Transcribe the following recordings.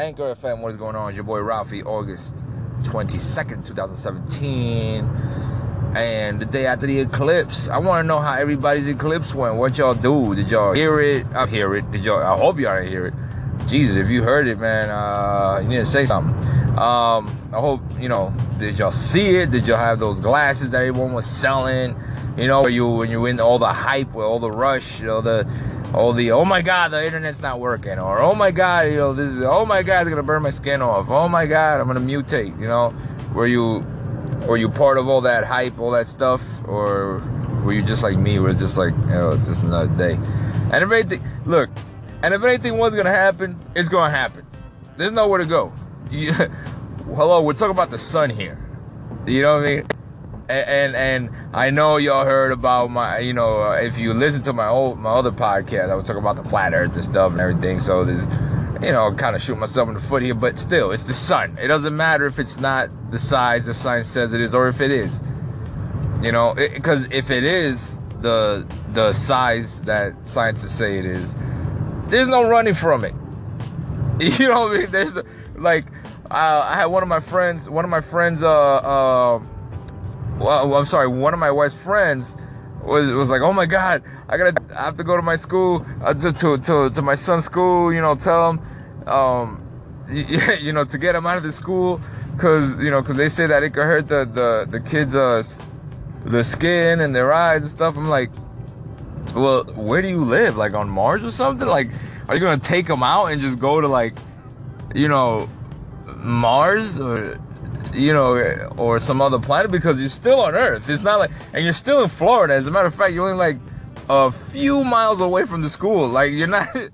Anchor FM, what is going on? It's your boy Ralphie, August 22nd, 2017. And the day after the eclipse, I want to know how everybody's eclipse went. What y'all do? Did y'all hear it? I hear it. Did y'all? I hope y'all didn't hear it. Jesus, if you heard it, man, uh, you need to say something. Um, I hope you know. Did y'all see it? Did y'all have those glasses that everyone was selling? You know, you when you in all the hype, with all the rush, you know the all the oh my god the internet's not working or oh my god you know this is oh my god it's gonna burn my skin off. Oh my god i'm gonna mutate you know? Were you were you part of all that hype all that stuff? Or were you just like me where it's just like you know it's just another day? And if anything look and if anything was gonna happen it's gonna happen. There's nowhere to go. You, hello we're talking about the sun here. You know what i mean and, and I know y'all heard about my, you know, uh, if you listen to my old my other podcast, I was talking about the flat Earth and stuff and everything. So this, you know, kind of shoot myself in the foot here, but still, it's the sun. It doesn't matter if it's not the size the science says it is, or if it is. You know, because if it is the the size that scientists say it is, there's no running from it. You know I mean? There's like, uh, I had one of my friends, one of my friends, uh. uh well, I'm sorry, one of my wife's friends was was like, oh my god, I gotta, I have to go to my school, uh, to, to, to to my son's school, you know, tell him, um, you know, to get him out of the school, cause you know, cause they say that it could hurt the the the kids' uh, the skin and their eyes and stuff. I'm like, well, where do you live? Like on Mars or something? Like, are you gonna take them out and just go to like, you know, Mars or? You know, or some other planet because you're still on Earth. It's not like, and you're still in Florida. As a matter of fact, you're only like a few miles away from the school. Like you're not.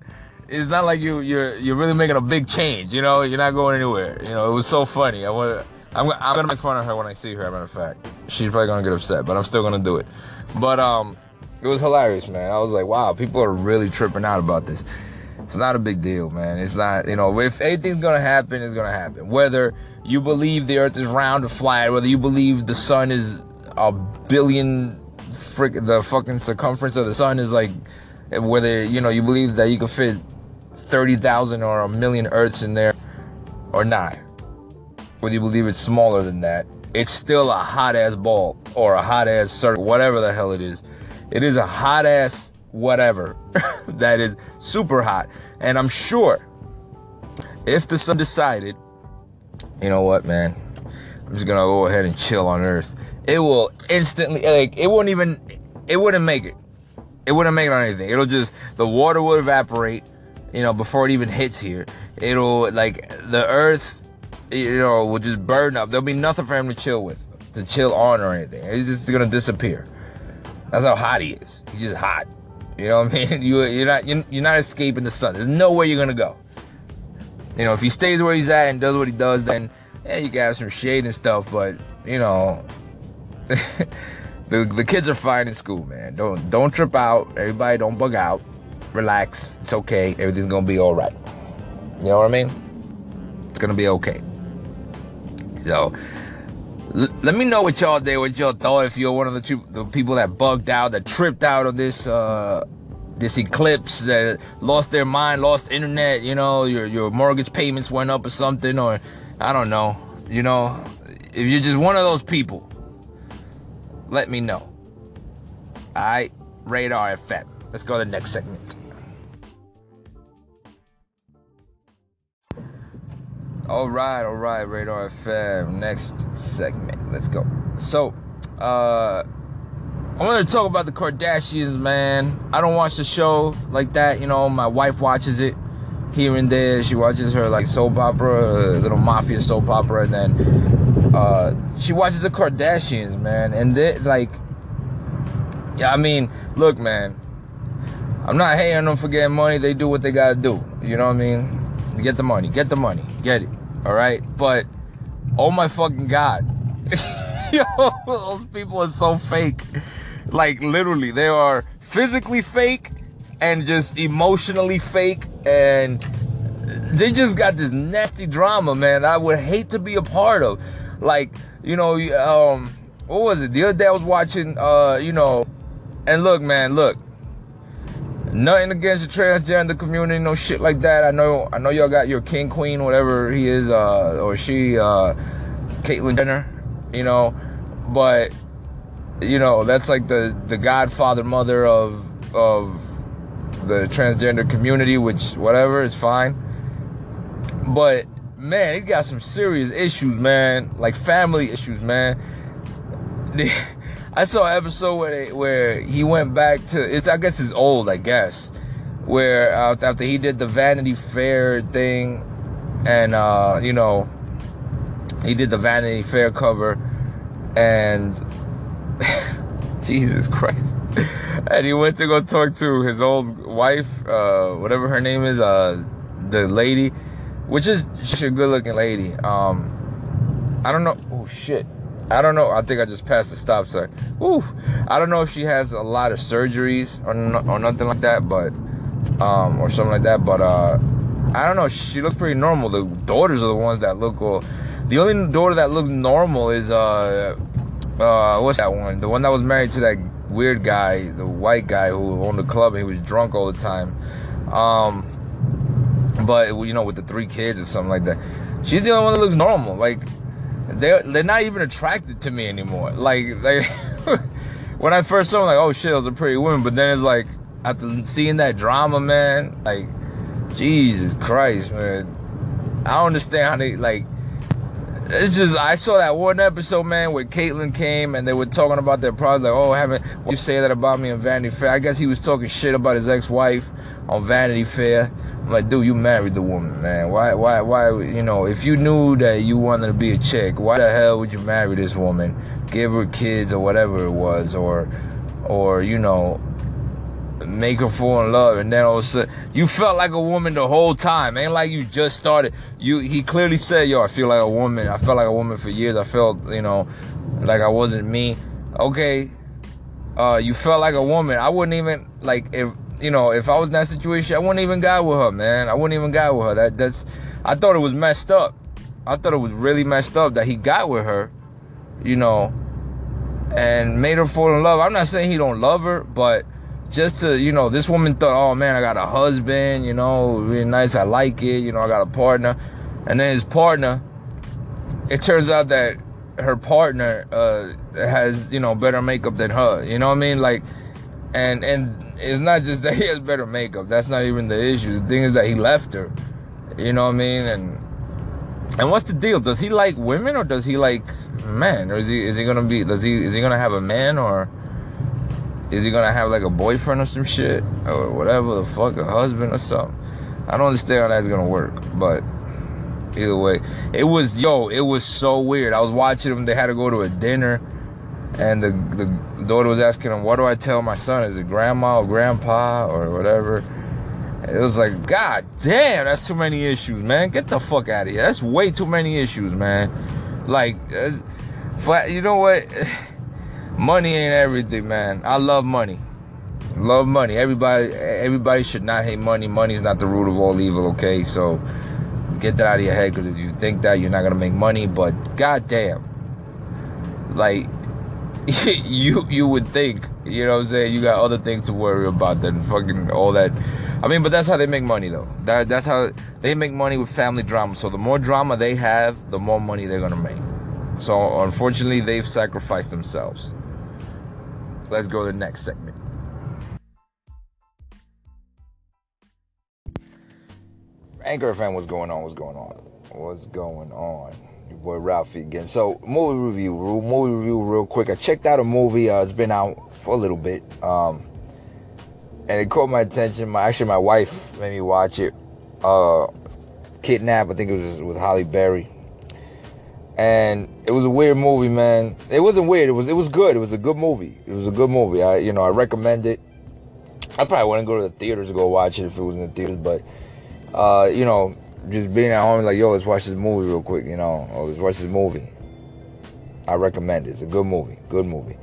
It's not like you you're you're really making a big change. You know, you're not going anywhere. You know, it was so funny. I want. I'm, I'm gonna make fun of her when I see her. As a matter of fact, she's probably gonna get upset, but I'm still gonna do it. But um, it was hilarious, man. I was like, wow, people are really tripping out about this. It's not a big deal, man. It's not, you know, if anything's gonna happen, it's gonna happen. Whether you believe the earth is round or flat, whether you believe the sun is a billion frick the fucking circumference of the sun is like whether you know you believe that you could fit 30,000 or a million earths in there or not. Whether you believe it's smaller than that, it's still a hot ass ball or a hot ass circle, whatever the hell it is. It is a hot ass whatever that is super hot. And I'm sure if the sun decided you know what, man? I'm just gonna go ahead and chill on Earth. It will instantly, like, it won't even, it wouldn't make it. It wouldn't make it on anything. It'll just, the water will evaporate, you know, before it even hits here. It'll, like, the Earth, you know, will just burn up. There'll be nothing for him to chill with, to chill on or anything. He's just gonna disappear. That's how hot he is. He's just hot. You know what I mean? You, you're not, you're, you're not escaping the sun. There's nowhere you're gonna go. You know, if he stays where he's at and does what he does, then yeah, you got some shade and stuff. But you know, the the kids are fine in school, man. Don't don't trip out. Everybody, don't bug out. Relax. It's okay. Everything's gonna be all right. You know what I mean? It's gonna be okay. So. Let me know what y'all did, what y'all thought. If you're one of the two, the people that bugged out, that tripped out on this uh, this eclipse that lost their mind, lost internet, you know, your your mortgage payments went up or something, or I don't know, you know, if you're just one of those people, let me know. Alright, Rated R FM. Let's go to the next segment. All right, all right, Rated R FM. Next segment. Let's go. So, uh, I wanted to talk about the Kardashians, man. I don't watch the show like that. You know, my wife watches it here and there. She watches her like soap opera, little mafia soap opera, and then uh, she watches the Kardashians, man. And they like, yeah, I mean, look, man. I'm not hating them for getting money. They do what they gotta do. You know what I mean? Get the money. Get the money. Get it. All right. But oh my fucking god, yo, those people are so fake. Like literally, they are physically fake and just emotionally fake and they just got this nasty drama, man. I would hate to be a part of. Like, you know, um, what was it? The other day I was watching, uh, you know, and look, man, look. Nothing against the transgender community, no shit like that. I know, I know y'all got your king, queen, whatever he is, uh, or she, uh, Caitlyn Jenner, you know, but you know that's like the the godfather mother of of the transgender community, which whatever is fine. But man, he got some serious issues, man, like family issues, man. I saw an episode where they, where he went back to it's I guess it's old I guess where uh, after he did the Vanity Fair thing and uh, you know he did the Vanity Fair cover and Jesus Christ. And he went to go talk to his old wife uh, whatever her name is uh, the lady which is she's a good looking lady. Um I don't know oh shit I don't know. I think I just passed the stop sign. Ooh, I don't know if she has a lot of surgeries or, no, or nothing like that, but um, or something like that. But uh, I don't know. She looks pretty normal. The daughters are the ones that look well. The only daughter that looks normal is uh, uh, what's that one? The one that was married to that weird guy, the white guy who owned the club and he was drunk all the time. Um, but you know, with the three kids or something like that. She's the only one that looks normal. Like they're they're not even attracted to me anymore. Like like when I first saw them, like, oh shit, those are pretty women. But then it's like after seeing that drama, man, like Jesus Christ, man. I don't understand how they like. It's just I saw that one episode, man, where Caitlyn came and they were talking about their problems. Like, oh, haven't you say that about me on Vanity Fair? I guess he was talking shit about his ex-wife on Vanity Fair. Like, dude, you married the woman, man. Why, why, why, you know, if you knew that you wanted to be a chick, why the hell would you marry this woman? Give her kids or whatever it was, or, or, you know, make her fall in love and then all of a sudden you felt like a woman the whole time. Ain't like you just started. You he clearly said yo i feel like a woman. I felt like a woman for years. I felt you know like i wasn't me. Okay uh you felt like a woman. I wouldn't even like if you know, if I was in that situation, I wouldn't even go with her, man. I wouldn't even go with her. That that's I thought it was messed up. I thought it was really messed up that he got with her, you know, and made her fall in love. I'm not saying he don't love her, but just to, you know, this woman thought, oh man, I got a husband, you know, really nice, I like it, you know, I got a partner. And then his partner, it turns out that her partner uh, has, you know, better makeup than her. You know what I mean? Like, and and it's not just that he has better makeup. That's not even the issue. The thing is that he left her. You know what I mean? And and what's the deal? Does he like women or does he like men? Or is he is he gonna be does he is he gonna have a man or is he gonna have like a boyfriend or some shit? Or whatever the fuck, a husband or something? I don't understand how that's gonna work, but either way. It was yo, it was so weird. I was watching them, they had to go to a dinner and the, the daughter was asking him, what do I tell my son? Is it grandma or grandpa or whatever? And it was like, God damn, that's too many issues, man. Get the fuck out of here. That's way too many issues, man. Like, flat. you know what? Money ain't everything, man. I love money. Love money. Everybody, everybody should not hate money. Money is not the root of all evil. Okay, so get that out of your head. Because if you think that, you're not gonna make money. But goddamn, like you you would think, you know what I'm saying, you got other things to worry about than fucking all that. I mean, but that's how they make money though. That that's how they make money with family drama. So the more drama they have, the more money they're gonna make. So unfortunately, they've sacrificed themselves. Let's go to the next segment. Anchor FM, what's going on? What's going on? What's going on? Your boy Ralphie again. So movie review, movie review, real quick. I checked out a movie. Uh, it's been out for a little bit, um, and it caught my attention. My actually, my wife made me watch it. Uh, Kidnap, I think it was with Halle Berry, and it was a weird movie, man. It wasn't weird. It was it was good. It was a good movie. It was a good movie. I you know I recommend it. I probably wouldn't go to the theaters to go watch it if it was in the theaters, but uh, you know just being at home, like, yo, let's watch this movie real quick, you know, or let's watch this movie. I recommend it. It's a good movie. Good movie.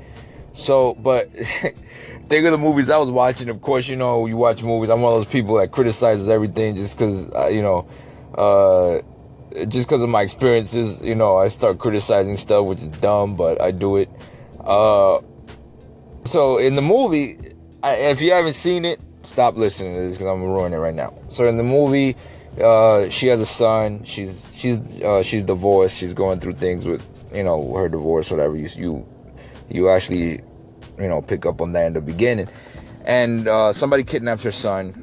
So, but think of the movies I was watching. Of course, you know, you watch movies. I'm one of those people that criticizes everything just because, uh, you know, uh, just because of my experiences, you know, I start criticizing stuff, which is dumb, but I do it. Uh, so in the movie, I, if you haven't seen it, stop listening to this because I'm gonna ruin it right now. So in the movie, uh, she has a son. She's she's uh, she's divorced. She's going through things with you know her divorce, whatever. You you you actually you know pick up on that in the beginning, and uh, somebody kidnaps her son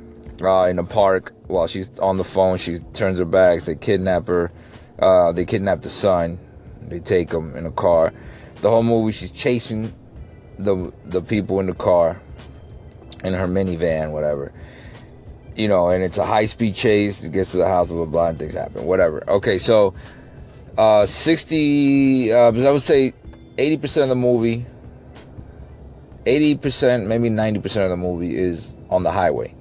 uh, in a park while she's on the phone. She turns her back. They kidnap her. Uh, they kidnap the son. They take him in a car. The whole movie, she's chasing the the people in the car in her minivan, whatever you know, and it's a high speed chase. It gets to the house, blah, blah, blah, and things happen. Whatever. Okay, so uh, 60, uh, I would say 80% of the movie, 80%, maybe 90% of the movie is on the highway.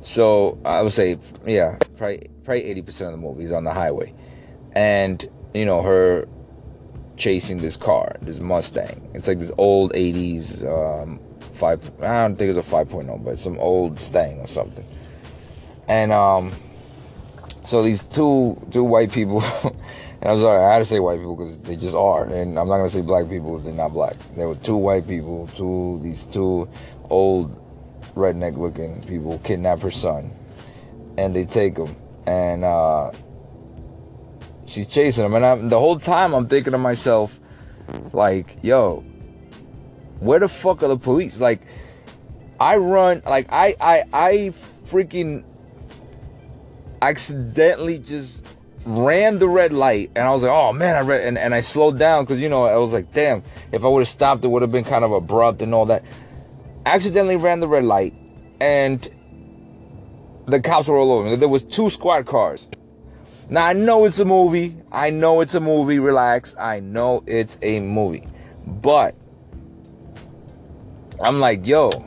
So I would say, yeah, probably, probably 80% of the movie is on the highway. And, you know, her chasing this car, this Mustang. It's like this old 80s, um, five, I don't think it's a 5.0, but some old Stang or something and um, so these two two white people, and I'm sorry, I had to say white people because they just are, and I'm not gonna say black people if they're not black. There were two white people, two these two old redneck looking people kidnap her son, and they take him, and uh, she's chasing him, and I'm, the whole time I'm thinking to myself, like, yo, where the fuck are the police? Like, I run, like I I I freaking accidentally just ran the red light and I was like, oh man, I read and, and I slowed down because you know I was like, damn, if I would have stopped, it would have been kind of abrupt and all that. Accidentally ran the red light and the cops were all over me. There was two squad cars. Now I know it's a movie. I know it's a movie. Relax. I know it's a movie. But I'm like, yo,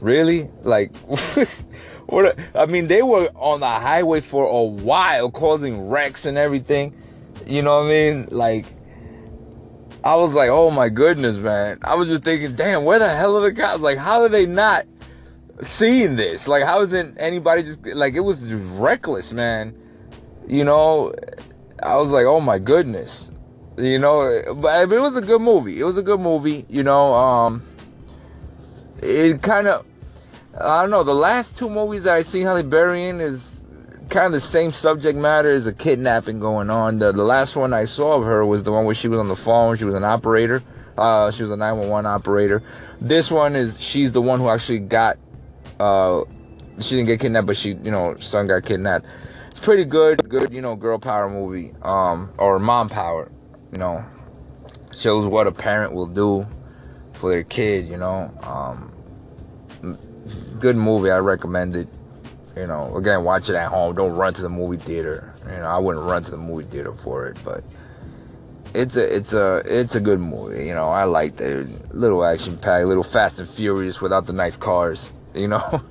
really? Like What I mean, they were on the highway for a while, causing wrecks and everything. You know what I mean? Like, I was like, oh my goodness, man. I was just thinking, damn, where the hell are the cops? Like, how are they not seeing this? Like, how isn't anybody just like it was just reckless, man? You know, I was like, oh my goodness. You know, but it was a good movie. It was a good movie. You know, um, it kind of I don't know. The last two movies that I see Halle Berry in is kind of the same subject matter as a kidnapping going on. The, the last one I saw of her was the one where she was on the phone. She was an operator. Uh, she was a 911 operator. This one is she's the one who actually got. Uh, she didn't get kidnapped, but she, you know, son got kidnapped. It's pretty good, good, you know, girl power movie, um, or mom power. You know, shows what a parent will do for their kid. You know, um, good movie. I recommend it. You know, again, watch it at home. Don't run to the movie theater. You know, I wouldn't run to the movie theater for it, but it's a it's a it's a good movie. You know, I like the little action packed, little Fast and Furious without the nice cars. You know,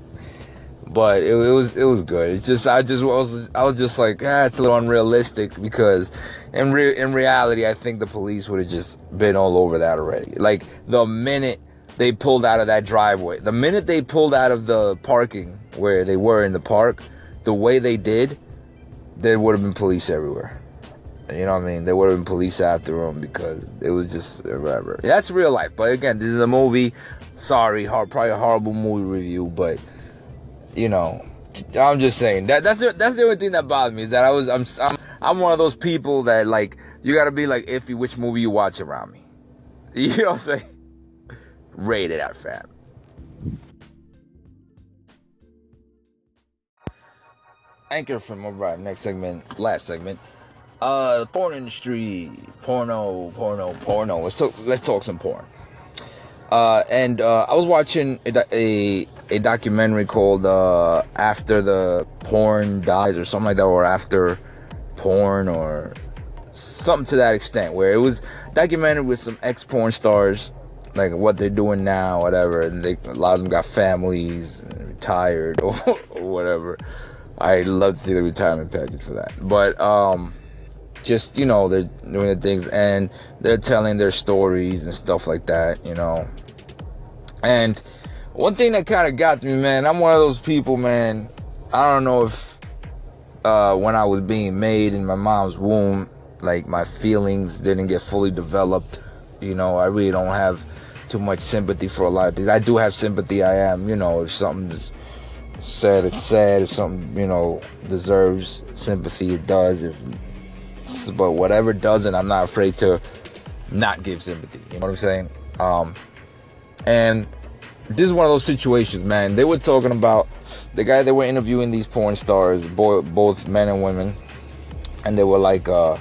but it, it, was it was good. It's just I just was I was just like ah, it's a little unrealistic because in re- in reality, I think the police would have just been all over that already. Like the minute they pulled out of that driveway. The minute they pulled out of the parking where they were in the park, the way they did, there would have been police everywhere. You know what I mean? There would have been police after them because it was just whatever. That's real life. But again, this is a movie. Sorry, hard, probably a horrible movie review, but you know, I'm just saying that that's the, that's the only thing that bothers me is that I was I'm I'm, I'm one of those people that like you got to be like iffy which movie you watch around me. You know what I'm saying? Rated out fam. Anchor from all right, next segment, last segment. Uh, porn industry, porno, porno, porno. Let's talk. Let's talk some porn. Uh, and uh, I was watching a, a, a documentary called uh, "After the Porn Dies" or something like that, or "After Porn" or something to that extent, where it was documented with some ex porn stars like what they're doing now, whatever. They, a lot of them got families, retired or, or whatever. I'd love to see the retirement package for that. But um, just you know, they're doing the things and they're telling their stories and stuff like that, you know. And one thing that kind of got to me, man, I'm one of those people, man. I don't know if uh, when I was being made in my mom's womb, like my feelings didn't get fully developed. You know, I really don't have too much sympathy for a lot of things. I do have sympathy. I am, you know, if something's sad, it's sad. If something, you know, deserves sympathy, it does. If but whatever doesn't, I'm not afraid to not give sympathy. You know what I'm saying? Um, and this is one of those situations, man. They were talking about the guy they were interviewing these porn stars, boy, both men and women, and they were like, uh,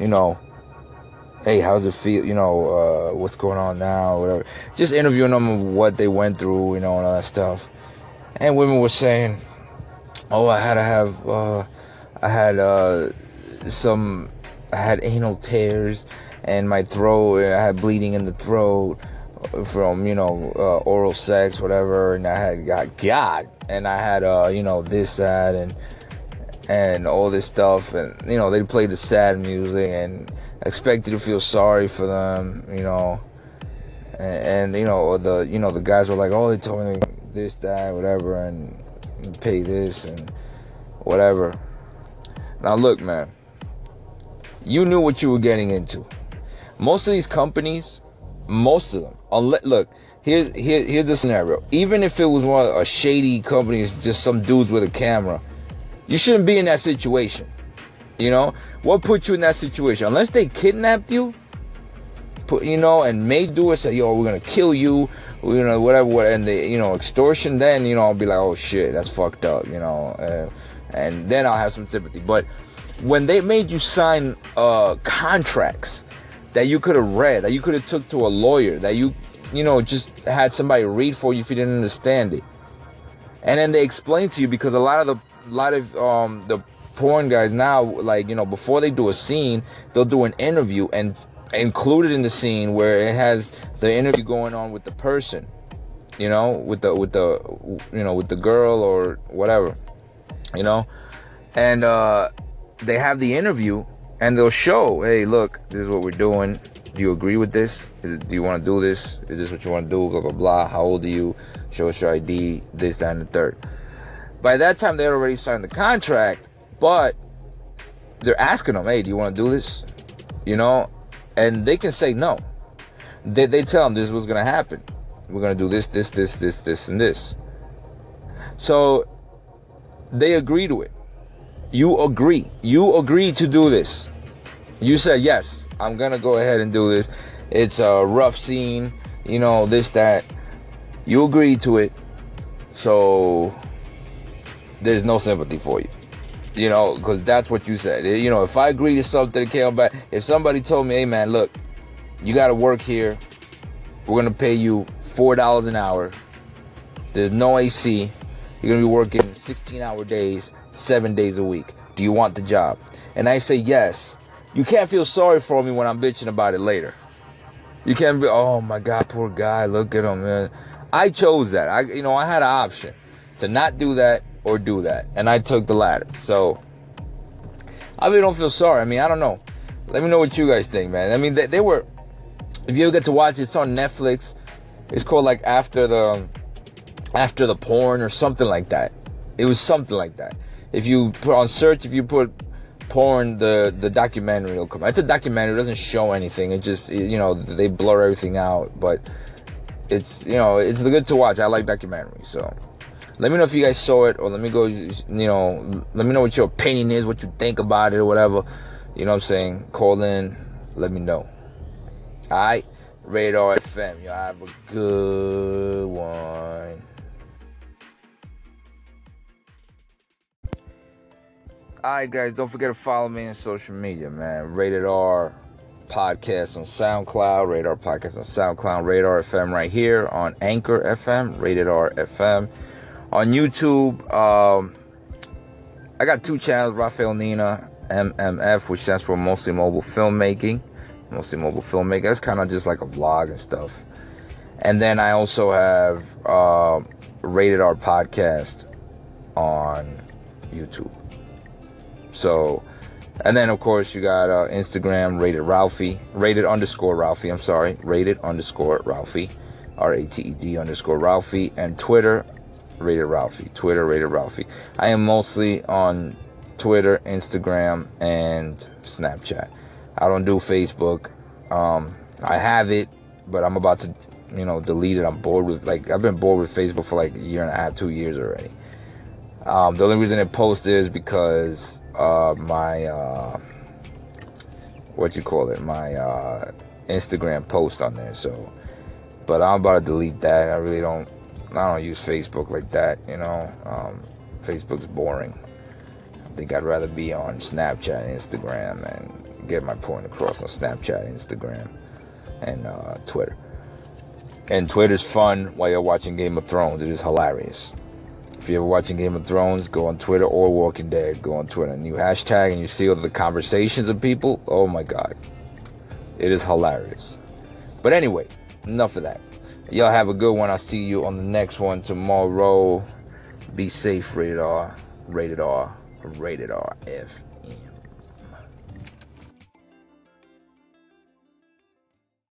you know, hey, how's it feel? You know, uh, what's going on now? Whatever. Just interviewing them what they went through, you know, and all that stuff. And women were saying, oh, I had to have, uh, I had uh, some, I had anal tears and my throat, I had bleeding in the throat from you know uh, oral sex, whatever, and I had got God, and I had uh you know this that and and all this stuff, and you know they played the sad music and expected to feel sorry for them, you know, and, and you know the you know the guys were like, oh they told me this that whatever and pay this and whatever. Now look, man, you knew what you were getting into. Most of these companies, most of them, unless look, here's here, here's the scenario. Even if it was one of a shady company, just some dudes with a camera, you shouldn't be in that situation. You know what put you in that situation? Unless they kidnapped you, put you know, and made do it. Say, yo, we're gonna kill you. You know, whatever, what, and the you know extortion. Then you know, I'll be like, oh shit, that's fucked up. You know, uh, and then I'll have some sympathy. But when they made you sign uh, contracts that you could have read, that you could have took to a lawyer, that you, you know, just had somebody read for you if you didn't understand it. And then they explained to you because a lot of the, a lot of um, the porn guys now, like you know, before they do a scene, they'll do an interview and included in the scene where it has the interview going on with the person, you know, with the with the you know with the girl or whatever, you know, and uh, they have the interview and they'll show, hey, look, this is what we're doing. Do you agree with this? It, do you want to do this? Is this what you want to do? Blah blah blah. How old are you? Show us your ID. This, that, and the third. By that time, they already signed the contract, but they're asking them, hey, do you want to do this? You know, and they can say no. They they tell them this is what's gonna happen. We're gonna do this, this, this, this, this, and this. So they agree to it. You agree. You agree to do this. You said, yes, I'm going to go ahead and do this. It's a rough scene, you know, this, that. You agreed to it. So there's no sympathy for you. You know, because that's what you said. You know, if I agree to something came back, if somebody told me, hey man, look, you got to work here. We're going to pay you $4 an hour. There's no AC. You're going to be working 16 hour days seven days a week. Do you want the job? And I say yes. You can't feel sorry for me when I'm bitching about it later. You can't be, oh my God, poor guy, look at him, man. I chose that. I, you know, I had an option to not do that or do that, and I took the latter. So I really don't feel sorry. I mean, I don't know. Let me know what you guys think, man. I mean, they, they were. If you get to watch it, it's on Netflix. It's called like after the um, after the porn or something like that. It was something like that if you put on search, if you put porn, the the documentary will come. It's a documentary. It doesn't show anything. It just you know they blur everything out, but it's you know it's good to watch. I like documentaries, so. Let me know if you guys saw it, or let me go, you know, let me know what your opinion is, what you think about it, or whatever. You know what I'm saying? Call in, let me know. Alright? Rated R FM. Y'all have a good one. Alright, guys, don't forget to follow me on social media, man. Rated R podcast on SoundCloud, Rated R podcast on SoundCloud, Rated R FM right here on Anchor FM, Rated R FM. On YouTube, um, I got two channels, Rafael Nina, MMF, which stands for Mostly Mobile Filmmaking. Mostly Mobile Filmmaking. That's kind of just like a vlog and stuff. And then I also have uh, Rated R Podcast on YouTube. So, and then of course you got uh, Instagram rated Ralphie, rated underscore Ralphie. I'm sorry, rated underscore Ralphie, R A T E D underscore Ralphie, and Twitter rated Ralphie. Twitter rated Ralphie. I am mostly on Twitter, Instagram, and Snapchat. I don't do Facebook. Um, I have it, but I'm about to you know, delete it. I'm bored with like I've been bored with Facebook for like a year and a half, two years already. Um, the only reason it posted is because uh, my uh, what you call it, my uh, Instagram post on there. So, but I'm about to delete that. I really don't. I don't use Facebook like that. You know, um, Facebook's boring. I think I'd rather be on Snapchat and Instagram and get my point across on Snapchat, Instagram, and uh, Twitter. And Twitter's fun while you're watching Game of Thrones. It is hilarious. If you're ever watching Game of Thrones, go on Twitter or Walking Dead. Go on Twitter and you hashtag and you see all the conversations of people. Oh my God. It is hilarious. But anyway, enough of that. Y'all have a good one. I'll see you on the next one tomorrow. Be safe, rated R, rated R, rated R F.